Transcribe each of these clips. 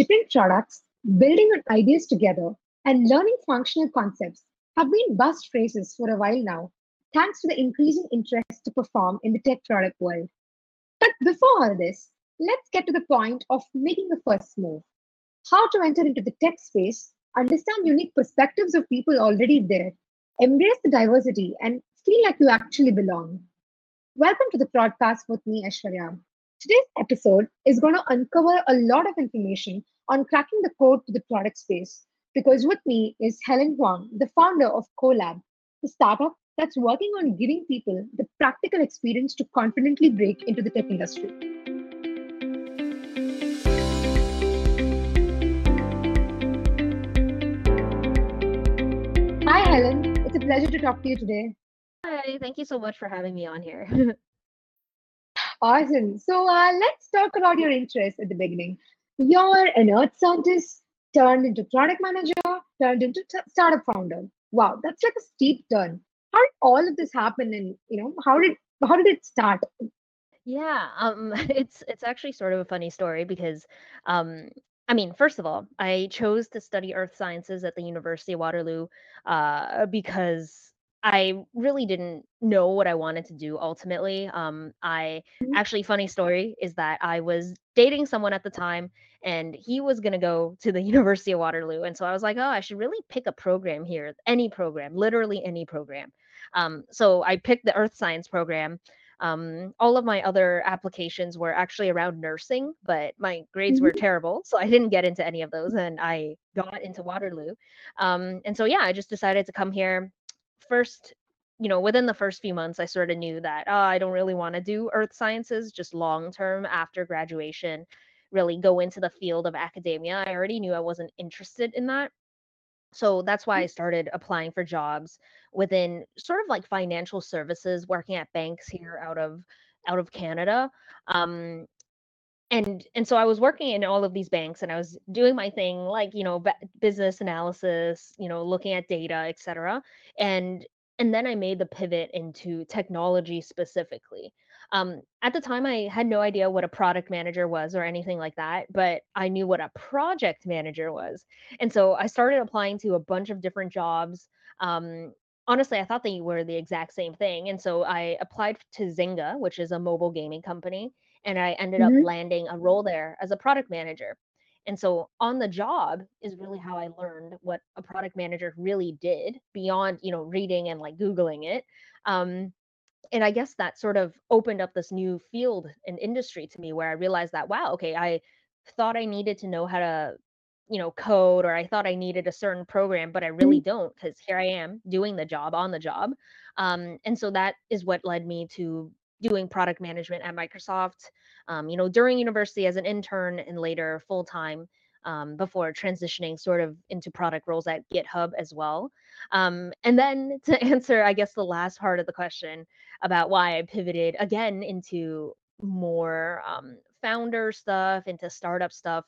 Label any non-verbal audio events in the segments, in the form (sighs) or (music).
shipping products, building on ideas together, and learning functional concepts have been buzz phrases for a while now, thanks to the increasing interest to perform in the tech product world. But before all this, let's get to the point of making the first move. How to enter into the tech space, understand unique perspectives of people already there, embrace the diversity, and feel like you actually belong. Welcome to the podcast with me, Aishwarya. Today's episode is going to uncover a lot of information on cracking the code to the product space because with me is Helen Huang, the founder of CoLab, the startup that's working on giving people the practical experience to confidently break into the tech industry. Hi, Helen. It's a pleasure to talk to you today. Hi, thank you so much for having me on here. (laughs) Awesome. So uh, let's talk about your interest at the beginning. You're an earth scientist turned into product manager, turned into t- startup founder. Wow, that's like a steep turn. How did all of this happen, and you know, how did how did it start? Yeah, um, (laughs) it's it's actually sort of a funny story because, um, I mean, first of all, I chose to study earth sciences at the University of Waterloo, uh, because I really didn't know what I wanted to do ultimately. Um, I Mhm. actually, funny story is that I was dating someone at the time, and he was gonna go to the (laughs) University of Waterloo, and so I was like, oh, I should really pick a program here, any program, literally any program. Um, so I picked the earth science program. Um, all of my other applications were actually around nursing, but my grades were Mhm. terrible, so I didn't get into any of those, and I got into Waterloo. Um, and so yeah, I just decided to come here first you know within the first few months i sort of knew that oh, i don't really want to do earth sciences just long term after graduation really go into the field of academia. I already knew i wasn't interested in that. So that's why i started applying for jobs within sort of like financial services working at banks here out of out of canada. Um and and so I was working in all of these banks and I was doing my thing like you know business analysis you know looking at data etc and and then I made the pivot into technology specifically. Um, at the time I had no idea what a product manager was or anything like that but I knew what a project manager was and so I started applying to a bunch of different jobs. Um, honestly I thought they were the exact same thing and so I applied to Zynga which is a mobile gaming company and I ended up Mhm. landing a role there as a product manager. And so on the job is really how I learned what a product manager really did beyond, you know, reading and like Googling it. Um, and I guess that sort of opened up this new field and industry to me where I realized that, wow, okay, I thought I needed to know how to, you know, code or I thought I needed a certain program, but I really Mhm. don't because here I am doing the job on the job. Um, and so that is what led me to doing product management at Microsoft, um, you know, during university as an intern and later full time um, before transitioning sort of into product roles at GitHub as well. Um, and then to (laughs) answer, I guess, the last part of the question, about why I pivoted again into more um, founder stuff, into startup stuff,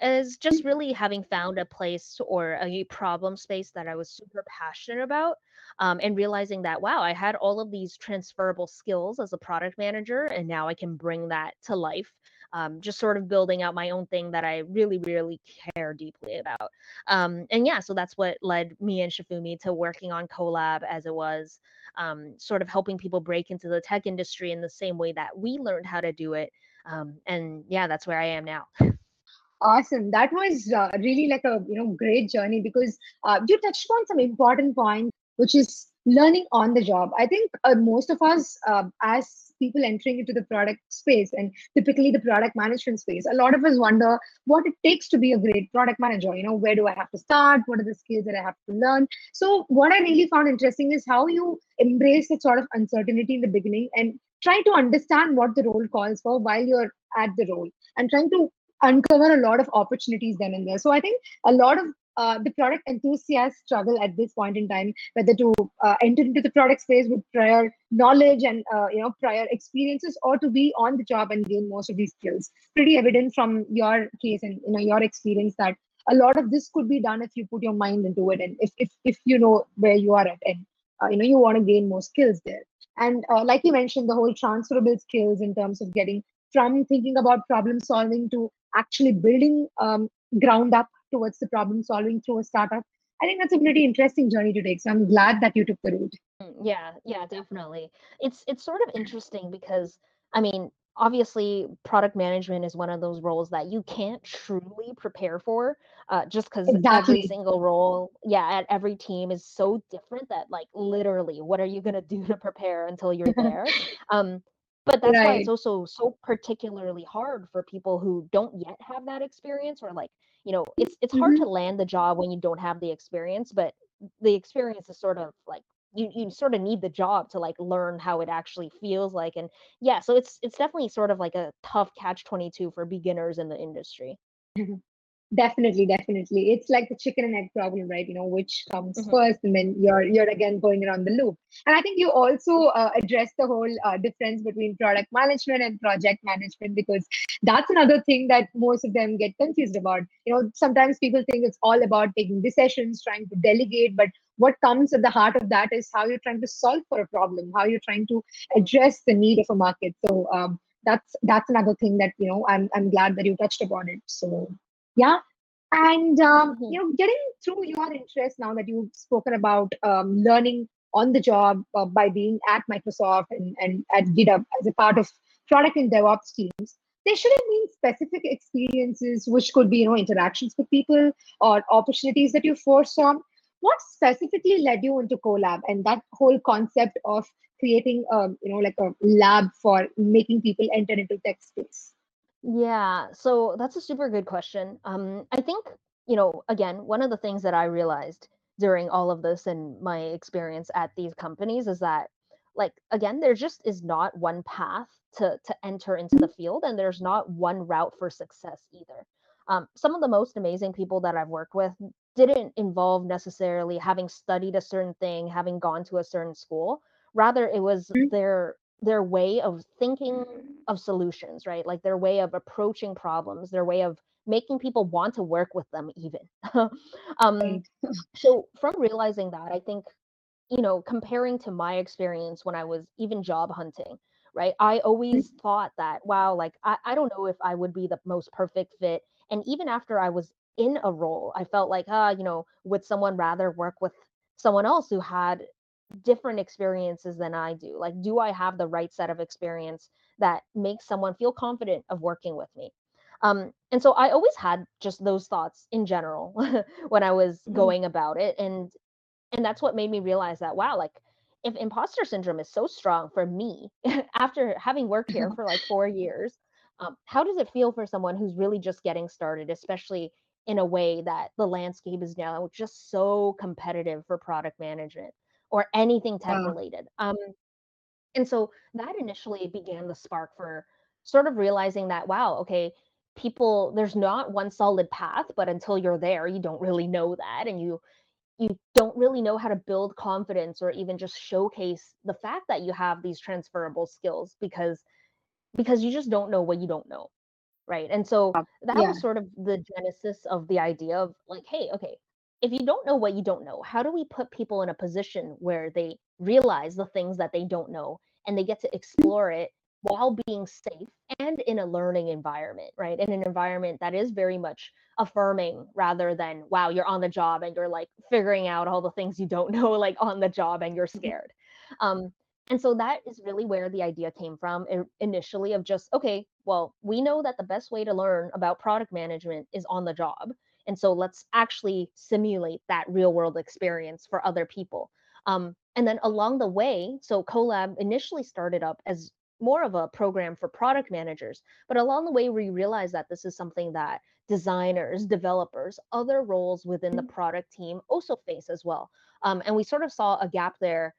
is just really having found a place or a problem space that I was super passionate about. Um, and realizing that, wow, I had all of these transferable skills as a product manager, and now I can bring that to life. Um, just sort of building out my own thing that I really, really care deeply about. Um, and yeah, so that's what led me and Shifumi to working on Colab as it was um, sort of helping people break into the tech industry in the same way that we learned how to do it. Um, and yeah, that's where I am now. (laughs) Awesome. That was uh, really like a you know great journey because uh, you touched on some important points, which is learning on the job. I think uh, most of us, uh, as people entering into the product space and typically the product management space, a lot of us wonder what it takes to be a great product manager. You know, where do I have to start? What are the skills that I have to learn? So, what I really found interesting is how you embrace that sort of uncertainty in the beginning and try to understand what the role calls for while you're at the role and trying to uncover a lot of opportunities then and there. So I think a lot of uh, the product enthusiasts struggle at this point in time whether to uh, enter into the product space with prior knowledge and uh, you know prior experiences or to be on the job and gain most of these skills pretty evident from your case and you know your experience that a lot of this could be done if you put your mind into it and if if, if you know where you are at and uh, you know you want to gain more skills there and uh, like you mentioned the whole transferable skills in terms of getting from thinking about problem solving to actually building um, ground up towards the problem solving through a startup. I think that's a pretty interesting journey to take. So I'm glad that you took the route. Mm, Yeah, yeah, definitely. It's it's sort of interesting because I mean, obviously product management is one of those roles that you can't truly prepare for uh, just because every single role, yeah, at every team is so different that like literally, what are you gonna do to prepare until you're (laughs) there? Um, but that's why it's Right. also so particularly hard for people who don't yet have that experience or like, you know, it's it's hard hmm to land the job when you don't have the experience, but the experience is sort of like you you sort of need the job to like learn how it actually feels like and yeah so it's it's definitely sort of like a tough catch 22 for beginners in the industry Definitely, definitely. It's like the chicken and egg problem, right? You know, which comes hmm first, and then you're you're again going around the loop. And I think you also uh, address the whole uh, difference between product management and project management because that's another thing that most of them get confused about. You know, sometimes people think it's all about taking decisions, trying to delegate, but what comes at the heart of that is how you're trying to solve for a problem, how you're trying to address the need of a market. So um, that's that's another thing that you know I'm I'm glad that you touched upon it. So yeah and um, hmm you know, getting through your interest now that you've spoken about um, learning on the job uh, by being at Microsoft and, and at GitHub as a part of product and DevOps teams, there shouldn't mean specific experiences, which could be you know interactions with people or opportunities that you foresaw. What specifically led you into Colab and that whole concept of creating a you know like a lab for making people enter into tech space? Yeah so that's a super good question um i think you know again one of the things that i realized during all of this and my experience at these companies is that like again there just is not one path to to enter into the field and there's not one route for success either um, some of the most amazing people that i've worked with didn't involve necessarily having studied a certain thing having gone to a certain school rather it was their their way of thinking of solutions right? Like their way of approaching problems their way of making people want to work with them even. (laughs) Um (laughs) so from realizing that i think you know, comparing to my experience when I was even job hunting, right? I always thought that, wow, like I, I don't know if I would be the most perfect fit. And even after I was in a role, I felt like, ah, you know, would someone rather work with someone else who had different experiences than I do? Like, do I have the right set of experience that makes someone feel confident of working with me? Um, and so I always had just those thoughts in general (laughs) when I was Mhm. going about it. And and that's what made me realize that, wow, like if imposter syndrome is so strong for me (laughs) after having worked here (laughs) for like four years, um, how does it feel for someone who's really just getting started, especially in a way that the landscape is now just so competitive for product management or anything tech related? Um, and so that initially began the spark for sort of realizing that, wow, okay, people, there's not one solid path, but until you're there, you don't really know that. And you you don't really know how to build confidence or even just showcase the fact that you have these transferable skills because because you just don't know what you don't know right and so that Yeah. was sort of the genesis of the idea of like hey okay if you don't know what you don't know how do we put people in a position where they realize the things that they don't know and they get to explore it while being safe and in a learning environment right? In an environment that is very much affirming rather than wow you're on the job and you're like figuring out all the things you don't (laughs) know like on the job and you're scared. Um and so that is really where the idea came from initially of just, okay, well, we know that the best way to learn about product management is on the job. And so let's actually simulate that real world experience for other people. Um, and then along the way, so Colab initially started up as more of a program for product managers, but along the way, we realized that this is something that designers, developers, other roles within the product team also face as well. Um, and we sort of saw a gap there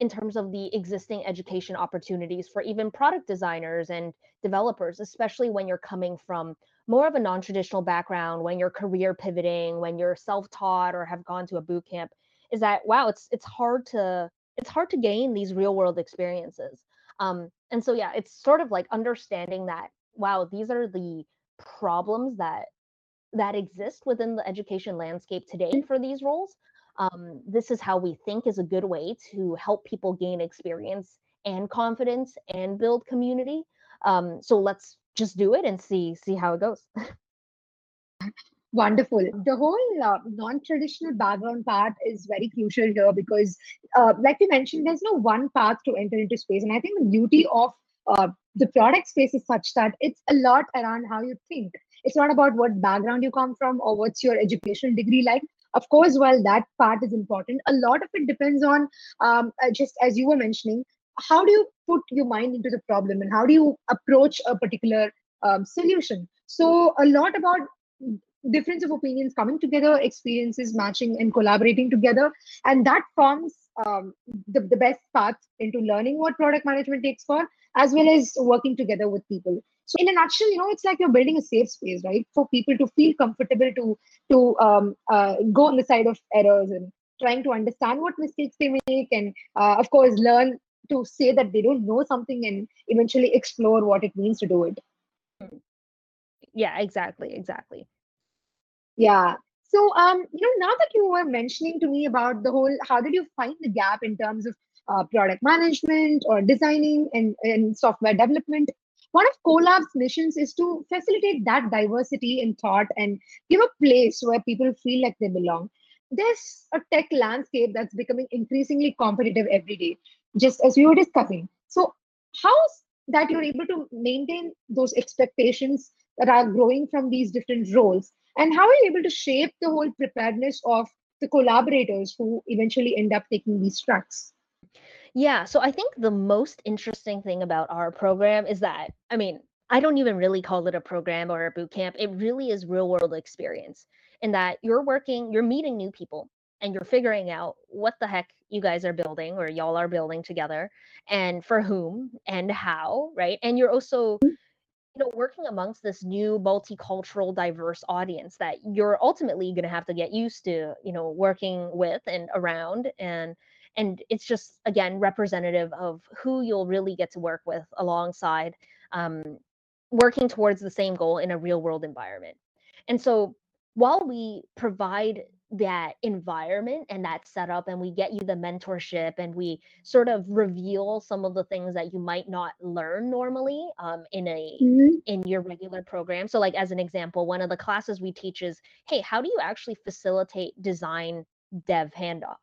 in terms of the existing education opportunities for even product designers and developers, especially when you're coming from more of a non-traditional background, when you're career pivoting, when you're self-taught or have gone to a boot camp, is that wow, it's it's hard to it's hard to gain these real world experiences. Um, and so yeah, it's sort of like understanding that wow, these are the problems that that exist within the education landscape today for these roles. Um, this is how we think is a good way to help people gain experience and confidence and build community. Um, so let's just do it and see see how it goes. (laughs) Wonderful. The whole uh, non-traditional background part is very crucial here because, uh, like you mentioned, there's no one path to enter into space, and I think the beauty of uh, the product space is such that it's a lot around how you think. It's not about what background you come from or what's your educational degree like. Of course, while that part is important, a lot of it depends on um, uh, just as you were mentioning, how do you put your mind into the problem and how do you approach a particular um, solution. So a lot about difference of opinions coming together, experiences matching and collaborating together. And that forms um, the, the best path into learning what product management takes for, as well as working together with people. So in a nutshell, you know, it's like you're building a safe space, right? For people to feel comfortable to to um, uh, go on the side of errors and trying to understand what mistakes they make, and uh, of course, learn to say that they don't know something and eventually explore what it means to do it. Yeah, exactly, exactly. Yeah. So, um, you know, now that you were mentioning to me about the whole, how did you find the gap in terms of uh, product management or designing and, and software development? One of Collab's missions is to facilitate that diversity in thought and give a place where people feel like they belong. There's a tech landscape that's becoming increasingly competitive every day, just as we were discussing. So, how's that you're able to maintain those expectations that are growing from these different roles? And how are you able to shape the whole preparedness of the collaborators who eventually end up taking these tracks? Yeah so i think the most interesting thing about our program is that i mean i don't even really call it a program or a boot camp. It really is real world experience in that you're working you're meeting new people and you're figuring out what the heck you guys are building or y'all are building together and for whom and how right? And you're also you know working amongst this new multicultural diverse audience that you're ultimately going to have to get used to you know working with and around and and it's just again representative of who you'll really get to work with alongside um, working towards the same goal in a real world environment. And so while we provide that environment and that setup and we get you the mentorship and we sort of reveal some of the things that you might not learn normally um, in a mm-hmm. in your regular program. So like as an example one of the classes we teach is hey how do you actually facilitate design dev handoff?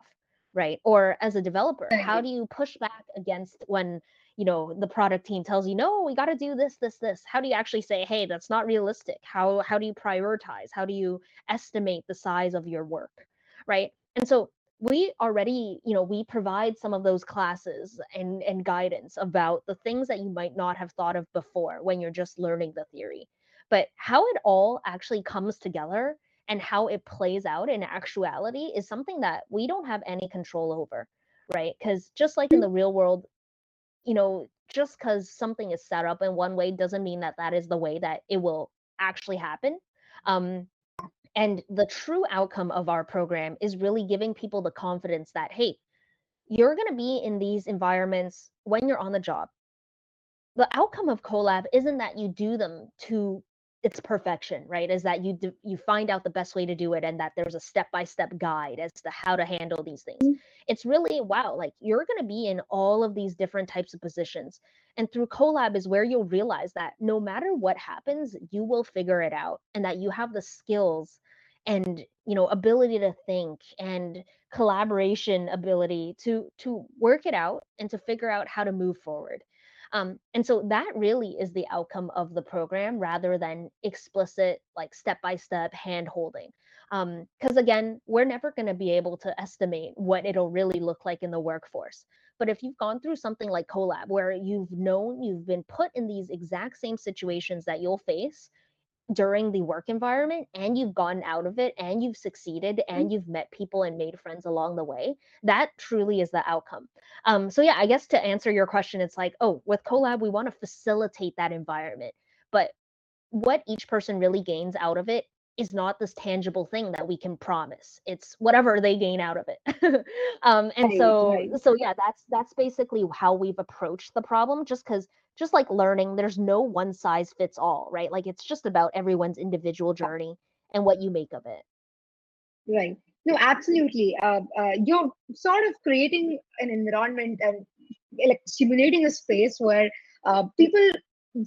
Right? Or as a developer how do you push back against when you know the product team tells you no we got to do this this this. How do you actually say hey that's not realistic. How how do you prioritize? How do you estimate the size of your work right? And so we already you know we provide some of those classes and and guidance about the things that you might not have thought of before when you're just learning the theory. But how it all actually comes together and how it plays out in actuality is something that we don't have any control over right? Because just like in mm. the real world you know, just because something is set up in one way doesn't mean that that is the way that it will actually happen. Um, and the true outcome of our program is really giving people the confidence that, hey, you're going to be in these environments when you're on the job. The outcome of collab isn't that you do them to it's perfection right is that you do, you find out the best way to do it and that there's a step by step guide as to how to handle these things mm-hmm. it's really wow like you're going to be in all of these different types of positions and through collab is where you'll realize that no matter what happens you will figure it out and that you have the skills and you know ability to think and collaboration ability to to work it out and to figure out how to move forward um, and so that really is the outcome of the program rather than explicit, like step by step hand holding. Because um, again, we're never going to be able to estimate what it'll really look like in the workforce. But if you've gone through something like Collab, where you've known you've been put in these exact same situations that you'll face, during the work environment and you've gotten out of it and you've succeeded mm-hmm. and you've met people and made friends along the way that truly is the outcome um, so yeah i guess to answer your question it's like oh with collab we want to facilitate that environment but what each person really gains out of it is not this tangible thing that we can promise it's whatever they gain out of it (laughs) um, and right, so right. so yeah that's that's basically how we've approached the problem just because just like learning, there's no one size fits all, right? Like it's just about everyone's individual journey and what you make of it. Right. No, absolutely. Uh, uh, you're sort of creating an environment and like simulating a space where uh, people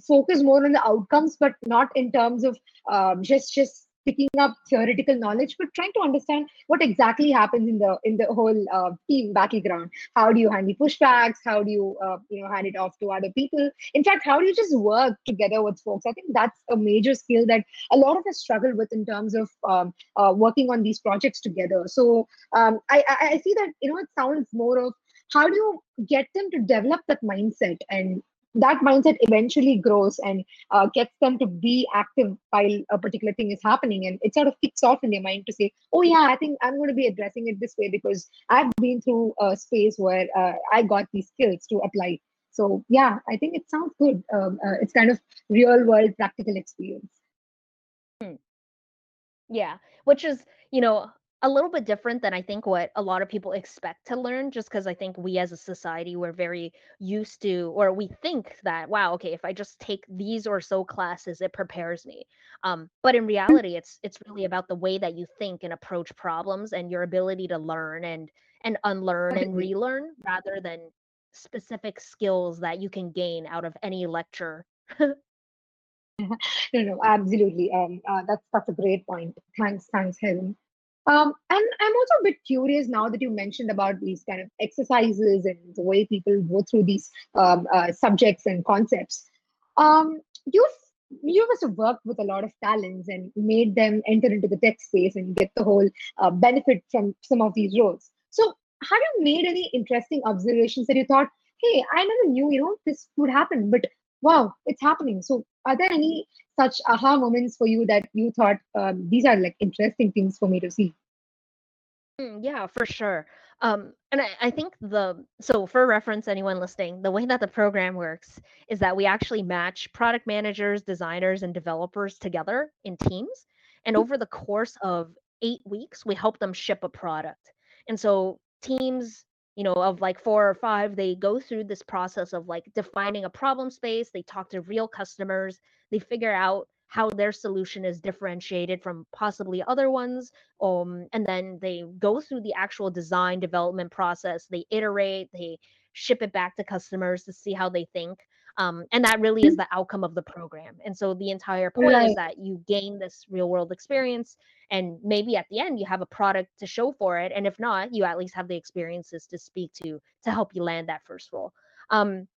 focus more on the outcomes, but not in terms of um, just just picking up theoretical knowledge, but trying to understand what exactly happens in the in the whole uh, team battleground. How do you handle pushbacks? How do you uh, you know hand it off to other people? In fact, how do you just work together with folks? I think that's a major skill that a lot of us struggle with in terms of um, uh, working on these projects together. So um, I, I see that you know it sounds more of how do you get them to develop that mindset and that mindset eventually grows and uh, gets them to be active while a particular thing is happening. And it sort of kicks off in their mind to say oh yeah i think i'm going to be addressing it this way because i've been through a space where uh, i got these skills to apply. So yeah i think it sounds good. Um, uh, it's kind of real world practical experience. Hmm. yeah which is you know a little bit different than I think what a lot of people expect to learn, just because I think we as a society we're very used to, or we think that, wow, okay, if I just take these or so classes, it prepares me. Um, but in reality, it's it's really about the way that you think and approach problems and your ability to learn and and unlearn and relearn rather than specific skills that you can gain out of any lecture. (laughs) (laughs) no, no, absolutely. Um, uh, that's that's a great point. Thanks, thanks, Helen. Um, and I'm also a bit curious now that you mentioned about these kind of exercises and the way people go through these um, uh, subjects and concepts. Um, you've you must have worked with a lot of talents and made them enter into the tech space and get the whole uh, benefit from some of these roles. So, have you made any interesting observations that you thought, hey, I never knew, you know, this would happen, but wow, it's happening. So, are there any such aha moments for you that you thought um, these are like interesting things for me to see? Mm, yeah, for sure. Um, and I, I think the so for reference, anyone listening, the way that the program works is that we actually match product managers, designers, and developers together in teams. And over the course of eight weeks, we help them ship a product. And so teams, you know, of like four or five, they go through this process of like defining a problem space. They talk to real customers. They figure out how their solution is differentiated from possibly other ones um, and then they go through the actual design development process they iterate they ship it back to customers to see how they think um, and that really is the outcome of the program. And so the entire point right. is that you gain this real world experience and maybe at the end you have a product to show for it and if not you at least have the experiences to speak to to help you land that first role. Um,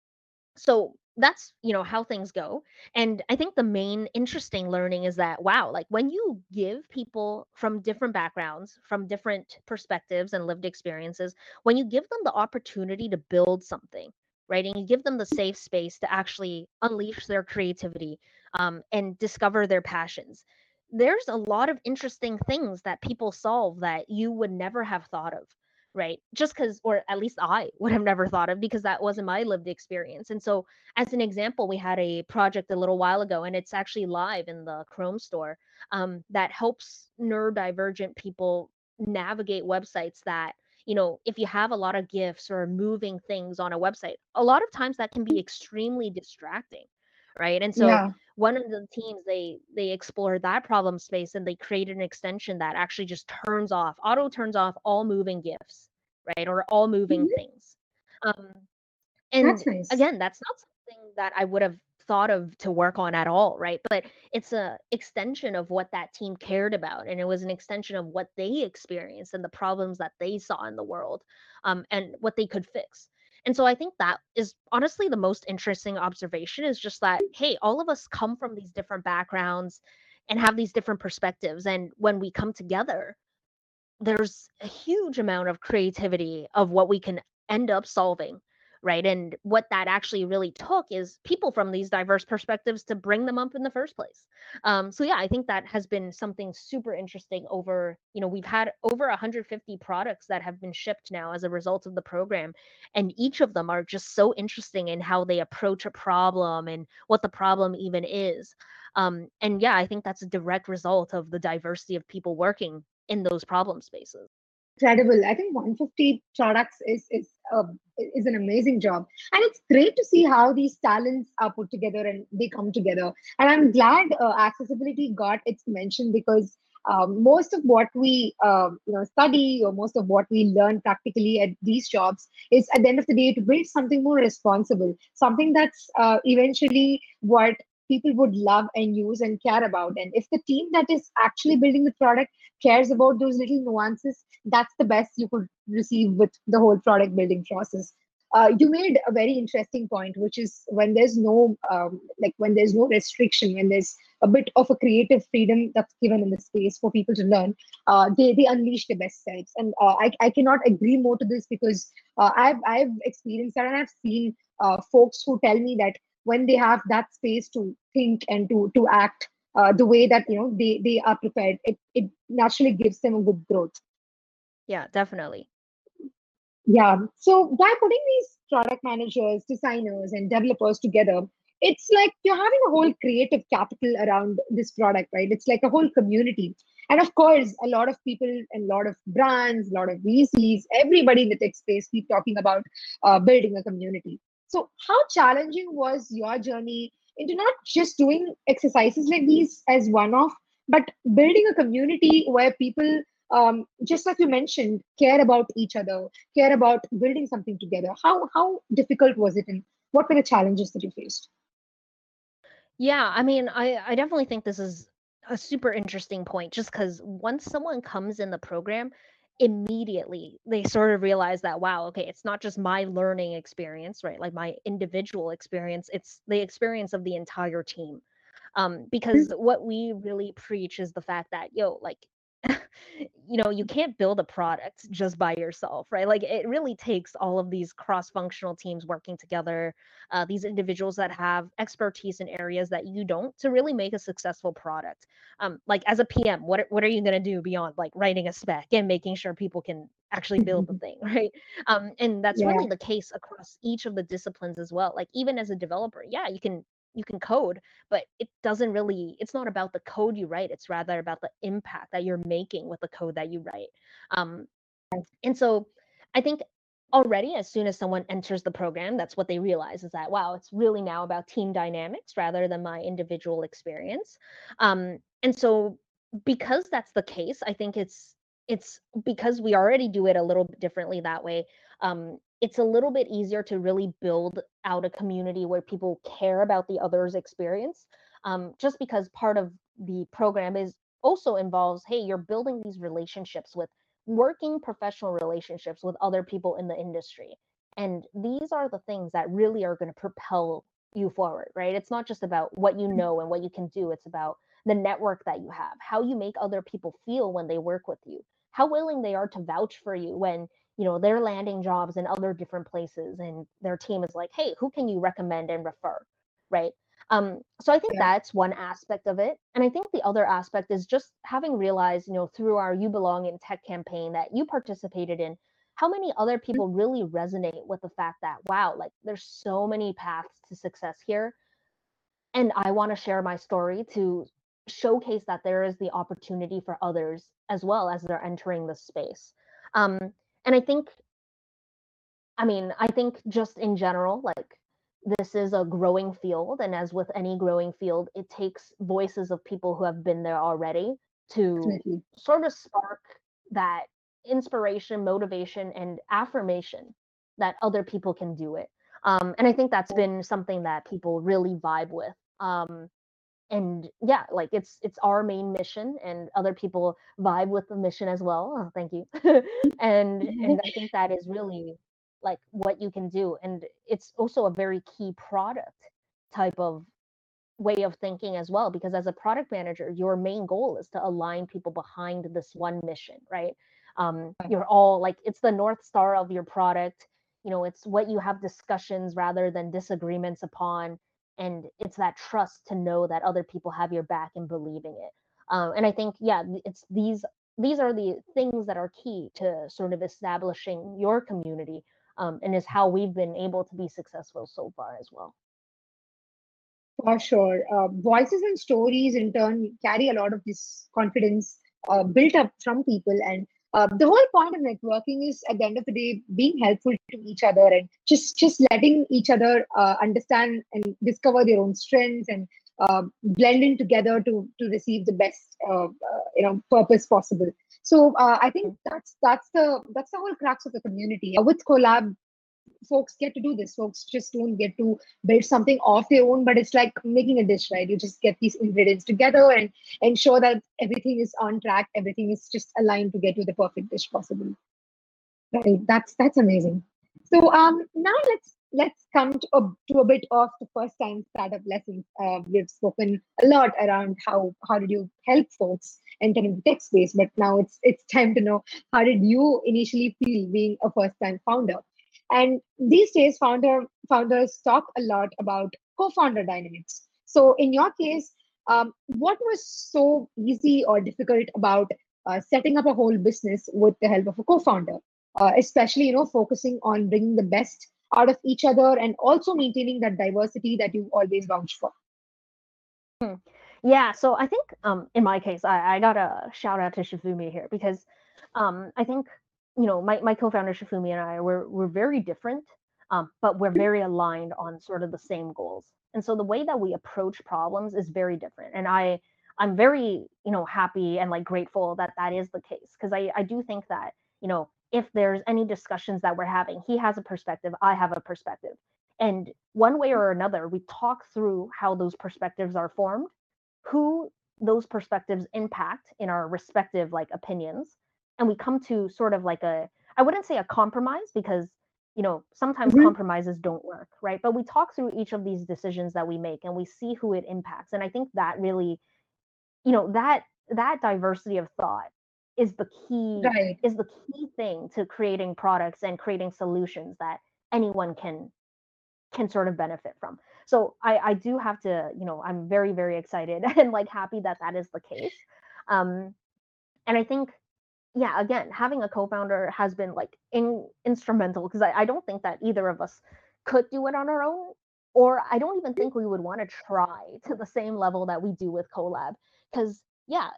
so that's you know how things go. And i think the main interesting learning is that wow like when you give people from different backgrounds from different perspectives and lived experiences when you give them the opportunity to build something right and you give them the safe space to actually unleash their creativity um, and discover their passions there's a lot of interesting things that people solve that you would never have thought of right? Just because, or at least I would have never thought of because that wasn't my lived experience. And so, as an example, we had a project a little while ago, and it's actually live in the Chrome store um, that helps neurodivergent people navigate websites that you know if you have a lot of gifs or moving things on a website a lot of times that can be extremely distracting right and so yeah. one of the teams they they explored that problem space and they created an extension that actually just turns off auto turns off all moving gifs right or all moving mm-hmm. things um and that's nice. again that's not something that i would have thought of to work on at all right but it's a extension of what that team cared about and it was an extension of what they experienced and the problems that they saw in the world um, and what they could fix and so I think that is honestly the most interesting observation is just that, hey, all of us come from these different backgrounds and have these different perspectives. And when we come together, there's a huge amount of creativity of what we can end up solving right? And what that actually really took is people from these diverse perspectives to bring them up in the first place. Um, so yeah, I think that has been something super interesting over, you know, we've had over 150 products that have been shipped now as a result of the program. And each of them are just so interesting in how they approach a problem and what the problem even is. Um, and yeah, I think that's a direct result of the diversity of people working in those problem spaces incredible. I think 150 products is is uh, is an amazing job, and it's great to see how these talents are put together and they come together. And I'm glad uh, accessibility got its mention because um, most of what we um, you know study or most of what we learn practically at these jobs is at the end of the day to build something more responsible something that's uh, eventually what people would love and use and care about. And if the team that is actually building the product cares about those little nuances that's the best you could receive with the whole product building process. Uh, you made a very interesting point which is when there's no um, like when there's no restriction when there's a bit of a creative freedom that's given in the space for people to learn uh, they they unleash their best selves. And uh, I, I cannot agree more to this because uh, i've i've experienced that and i've seen uh, folks who tell me that when they have that space to think and to to act uh, the way that you know they they are prepared it, it naturally gives them a good growth yeah definitely yeah. So by putting these product managers, designers, and developers together, it's like you're having a whole creative capital around this product, right? It's like a whole community. And of course, a lot of people and a lot of brands, a lot of VCs, everybody in the tech space keep talking about uh, building a community. So, how challenging was your journey into not just doing exercises like these as one off, but building a community where people um, just like you mentioned, care about each other, care about building something together. How how difficult was it, and what were the challenges that you faced? Yeah, I mean, I I definitely think this is a super interesting point, just because once someone comes in the program, immediately they sort of realize that wow, okay, it's not just my learning experience, right? Like my individual experience, it's the experience of the entire team. Um, because what we really preach is the fact that yo, like you know, you can't build a product just by yourself, right? Like it really takes all of these cross-functional teams working together, uh, these individuals that have expertise in areas that you don't to really make a successful product. Um, like as a PM, what what are you going to do beyond like writing a spec and making sure people can actually build the (laughs) thing, right? Um, and that's Yeah. really the case across each of the disciplines as well. Like even as a developer, yeah, you can you can code, but it doesn't really, it's not about the code you write. It's rather about the impact that you're making with the code that you write. Um, and so I think already as soon as someone enters the program, that's what they realize is that, wow, it's really now about team dynamics rather than my individual experience. Um, and so because that's the case, I think it's it's because we already do it a little bit differently that way. Um, it's a little bit easier to really build out a community where people care about the other's experience. Um, just because part of the program is also involves, hey, you're building these relationships with working professional relationships with other people in the industry. And these are the things that really are going to propel you forward, right? It's not just about what you know and what you can do, it's about the network that you have, how you make other people feel when they work with you, how willing they are to vouch for you when you know they're landing jobs in other different places and their team is like hey who can you recommend and refer? Right? Um, so i think Yeah. that's one aspect of it and i think the other aspect is just having realized you know through our you belong in tech campaign that you participated in how many other people really resonate with the fact that wow like there's so many paths to success here and i want to share my story to showcase that there is the opportunity for others as well as they're entering the space. Um, and I think, I mean, I think just in general, like this is a growing field. And as with any growing field, it takes voices of people who have been there already to Definitely. sort of spark that inspiration, motivation, and affirmation that other people can do it. Um, and I think that's been something that people really vibe with. Um, and yeah like it's it's our main mission and other people vibe with the mission as well oh, thank you. (laughs) And and i think that (laughs) is really like what you can do and it's also a very key product type of way of thinking as well because as a product manager your main goal is to align people behind this one mission right? Um, you're all like it's the north star of your product you know it's what you have discussions rather than disagreements upon and it's that trust to know that other people have your back and believing it um, and i think yeah it's these these are the things that are key to sort of establishing your community um, and is how we've been able to be successful so far as well For sure. Uh, voices and stories, in turn, carry a lot of this confidence uh, built up from people. And uh, the whole point of networking is, at the end of the day, being helpful to each other and just just letting each other uh, understand and discover their own strengths and uh, blending together to to receive the best uh, uh, you know purpose possible. So uh, i think that's that's the that's the whole crux of the community. With collab folks get to do this. Folks just don't get to build something off their own but it's like making a dish right? You just get these ingredients together and ensure that everything is on track everything is just aligned to get you the perfect dish possible. Right? That's that's amazing. So um now let's let's come to a, to a bit of the first time startup lessons. Uh, we've spoken a lot around how how did you help folks enter into tech space, but now it's it's time to know how did you initially feel being a first time founder. And these days, founder founders talk a lot about co-founder dynamics. So in your case, um, what was so easy or difficult about uh, setting up a whole business with the help of a co-founder, uh, especially you know focusing on bringing the best out of each other and also maintaining that diversity that you always vouch for hmm. yeah so i think um, in my case I, I got a shout out to shifumi here because um, i think you know my, my co-founder shifumi and i we're, we're very different um, but we're very aligned on sort of the same goals. And so the way that we approach problems is very different. And i i'm very you know happy and like grateful that that is the case because i i do think that you know if there's any discussions that we're having he has a perspective i have a perspective. And one way or another we talk through how those perspectives are formed who those perspectives impact in our respective like opinions and we come to sort of like a i wouldn't say a compromise because you know sometimes mm-hmm. compromises don't work right but we talk through each of these decisions that we make and we see who it impacts and i think that really you know that that diversity of thought is the key right. is the key thing to creating products and creating solutions that anyone can can sort of benefit from so i i do have to you know i'm very very excited (laughs) and like happy that that is the case um and i think yeah again having a co-founder has been like in, instrumental because I, I don't think that either of us could do it on our own or i don't even think we would want to try to the same level that we do with collab because yeah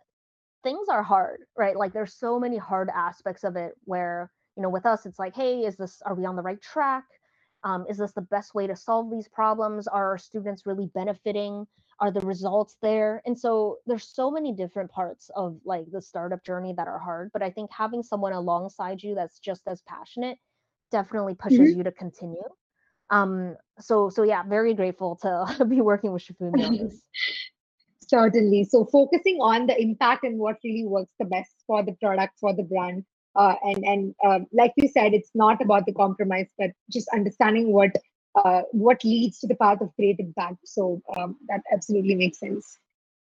things are hard, right? Like there's so many hard aspects of it where, you know, with us, it's like, hey, is this, are we on the right track? Um, is this the best way to solve these problems? Are our students really benefiting? Are the results there? And so there's so many different parts of like the startup journey that are hard, but I think having someone alongside you that's just as passionate definitely pushes mm-hmm. you to continue. Um, so so yeah, very grateful to (laughs) be working with on this. (laughs) Certainly. So focusing on the impact and what really works the best for the product, for the brand. Uh, and and uh, like you said, it's not about the compromise, but just understanding what uh, what leads to the path of great impact. So um, that absolutely makes sense.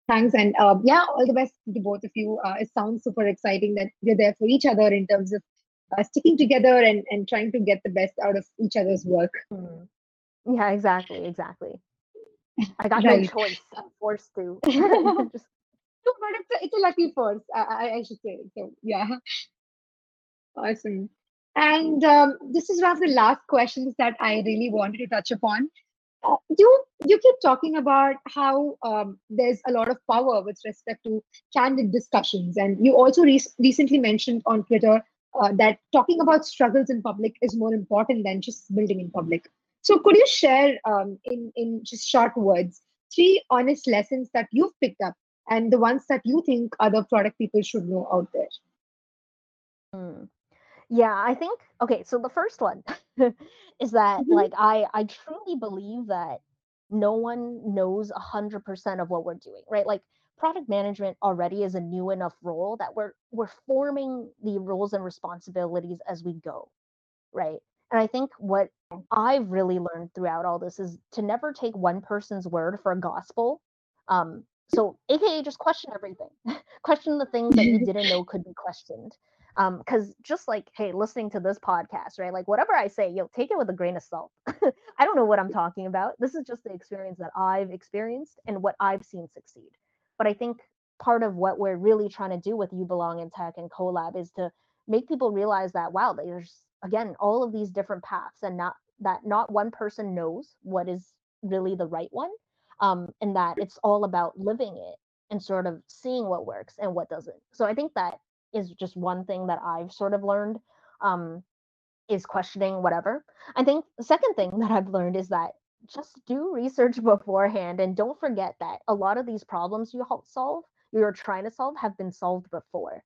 Thanks, and um, yeah, all the best to both of you. Uh, it sounds super exciting that you're there for each other in terms of uh, sticking together and and trying to get the best out of each other's work. Mm. Yeah, exactly, exactly. I got right. no choice. I'm forced to. (laughs) (laughs) Just... no, but it's a, it's a lucky force. I, I should say. So yeah, (laughs) awesome. And um, this is one of the last questions that I really wanted to touch upon. Uh, you you keep talking about how um, there's a lot of power with respect to candid discussions, and you also re- recently mentioned on Twitter uh, that talking about struggles in public is more important than just building in public. So could you share um, in, in just short words, three honest lessons that you've picked up and the ones that you think other product people should know out there? Hmm. Yeah, I think okay, so the first one (laughs) is that mm-hmm. like I I truly believe that no one knows a hundred percent of what we're doing, right? Like product management already is a new enough role that we're we're forming the roles and responsibilities as we go, right? And I think what I've really learned throughout all this is to never take one person's word for a gospel. Um, so, AKA, just question everything. (laughs) question the things that you (laughs) didn't know could be questioned. Because um, just like, hey, listening to this podcast, right? Like, whatever I say, you'll take it with a grain of salt. (laughs) I don't know what I'm talking about. This is just the experience that I've experienced and what I've seen succeed. But I think part of what we're really trying to do with You Belong in Tech and Collab is to make people realize that, wow, there's again all of these different paths and not that not one person knows what is really the right one um, and that it's all about living it and sort of seeing what works and what doesn't so i think that is just one thing that i've sort of learned um, is questioning whatever. I think the second thing (laughs) that i've learned is that just do research (laughs) beforehand and don't forget that a lot of these problems you help solve you're trying to solve have been solved before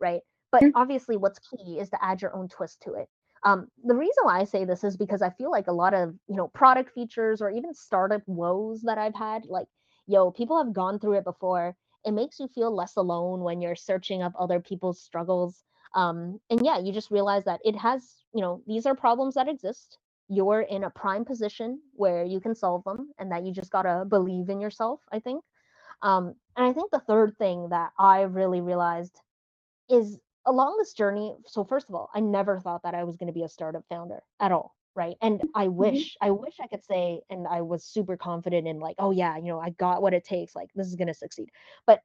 right? But Mm. obviously what's key is to add your own twist to it. Um, the reason why i say this is because i feel like a lot of you know product features or even startup woes that i've had like yo people have gone through it before it makes you feel less alone when you're searching up other people's struggles um, and yeah you just realize that it has you know these are problems that exist. You're in a prime position where you can solve them and that you just got to believe in yourself i think. Um, and i think the third thing that i really realized is along this journey so first of all i never thought that i was going to be a startup founder at all right? And i wish i wish i could say and i was super confident in like oh yeah you know i got what it takes like this is going to succeed. But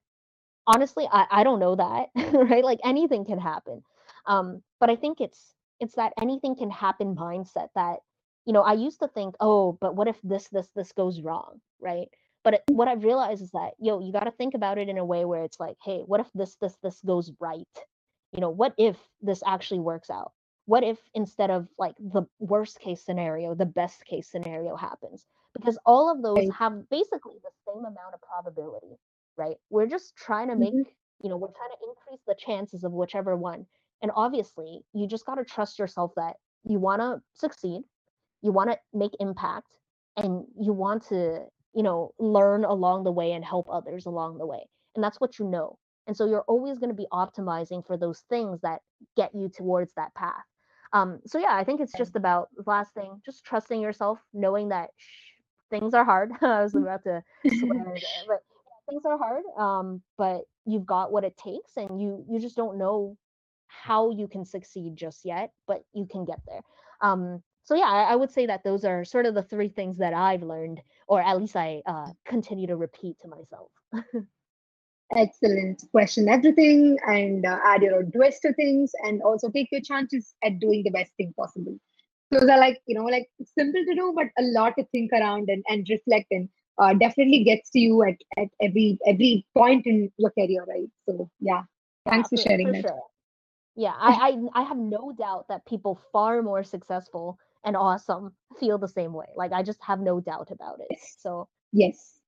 honestly I, I don't know that (laughs) right? Like anything can happen. Um but i think it's it's that anything can happen mindset that you know i used to think oh but what if this this this goes wrong? Right? But it, what i've realized is that yo you got to think about it in a way where it's like hey what if this this this goes right? You know what if this actually works out what if instead of like the worst case scenario the best case scenario happens? Because all of those have basically the same amount of probability right? We're just trying to make Mhm. you know we're trying to increase the chances of whichever one. And obviously you just got to trust yourself that you want to succeed you want to make impact and you want to you know learn along the way and help others along the way. And that's what you know. And so you're always going to be optimizing for those things that get you towards that path um, so yeah i think it's just about the last thing just trusting yourself knowing that shh, things are hard. (laughs) I was about to (laughs) swear there, but things are hard um, but you've got what it takes and you you just don't know how you can succeed just yet but you can get there. Um, so yeah I, I would say that those are sort of the three things that i've learned or at least i uh, continue to repeat to myself (laughs) Excellent. Question everything and uh, add your own twist to things and also take your chances at doing the best thing possible. Those are like, you know, like simple to do, but a lot to think around and, and reflect and uh, definitely gets to you at, at every every point in your career, right? So yeah, thanks for for, sharing for that. sure yeah I, I i have no doubt that people far more successful and awesome feel the same way like i just have no doubt about it so Yes.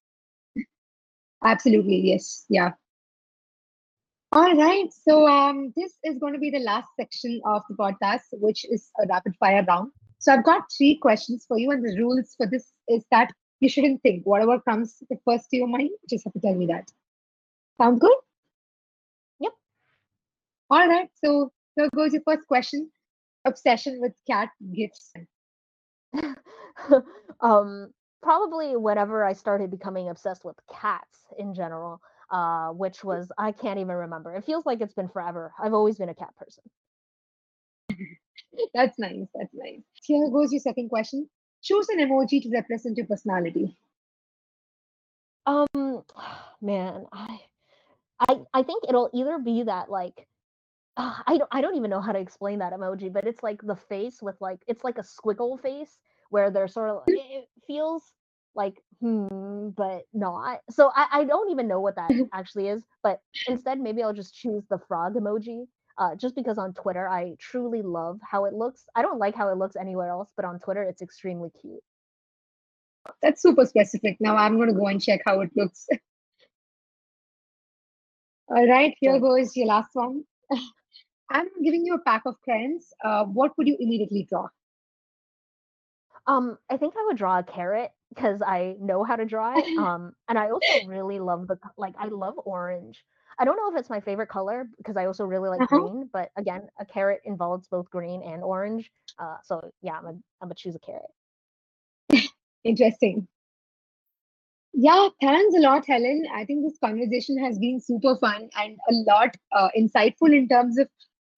Absolutely. Yes. Yeah. All right. So um, this is going to be the last section of the podcast, which is a rapid fire round. So I've got three questions for you, and the rules for this is that you shouldn't think. Whatever comes first to your mind, just have to tell me that. Sound good? Yep. All right. So here goes your first question. Obsession with cat gifts. (laughs) um probably whenever i started becoming obsessed with cats in general uh which was i can't even remember it feels like it's been forever i've always been a cat person (laughs) That's nice. That's nice. Here goes your second question. Choose an emoji to represent your personality. um (sighs) man i i i think it'll either be that like uh, (sighs) i don't i don't even know how to explain that emoji but it's like the face with like it's like a squiggle face where they're sort of it it feels like hmm but not so i i don't even know what that (laughs) actually is but instead maybe i'll just choose the frog emoji uh, just because on twitter i truly love how it looks i don't like how it looks anywhere else but on twitter it's extremely cute That's super specific. Now I'm going to go and check how it looks. (laughs) All right, here goes your last one. (laughs) I'm giving you a pack of crayons. Uh, what would you immediately draw? Um, I think I would draw a carrot because I know how to draw it. (laughs) Um, and I also really love the like I love orange. I don't know if it's my favorite color because I also really like Uh-huh. green, but again, a carrot involves both green and orange. Uh, so yeah, I'm gonna I'm gonna choose a carrot. (laughs) Interesting. Yeah, thanks a lot, Helen. I think this conversation has been super fun and a lot uh, insightful in terms of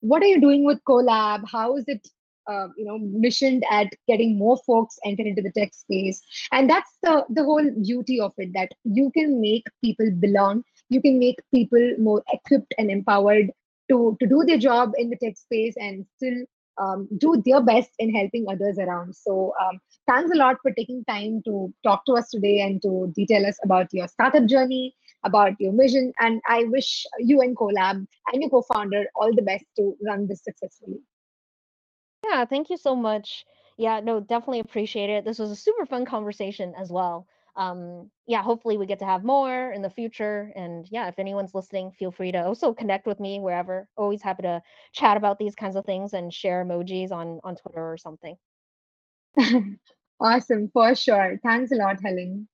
what are you doing with Colab? How is it, uh, you know, missioned at getting more folks enter into the tech space? And that's the the whole beauty of it that you can make people belong. You can make people more equipped and empowered to to do their job in the tech space and still um, do their best in helping others around. So. Um, thanks a lot for taking time to talk to us today and to detail us about your startup journey, about your vision. And I wish you and Colab and your co-founder all the best to run this successfully. Yeah, thank you so much. Yeah, no, definitely appreciate it. This was a super fun conversation as well. Um, yeah, hopefully we get to have more in the future. And yeah, if anyone's listening, feel free to also connect with me wherever. Always happy to chat about these kinds of things and share emojis on on Twitter or something. (laughs) awesome, for sure. Thanks a lot, Helen.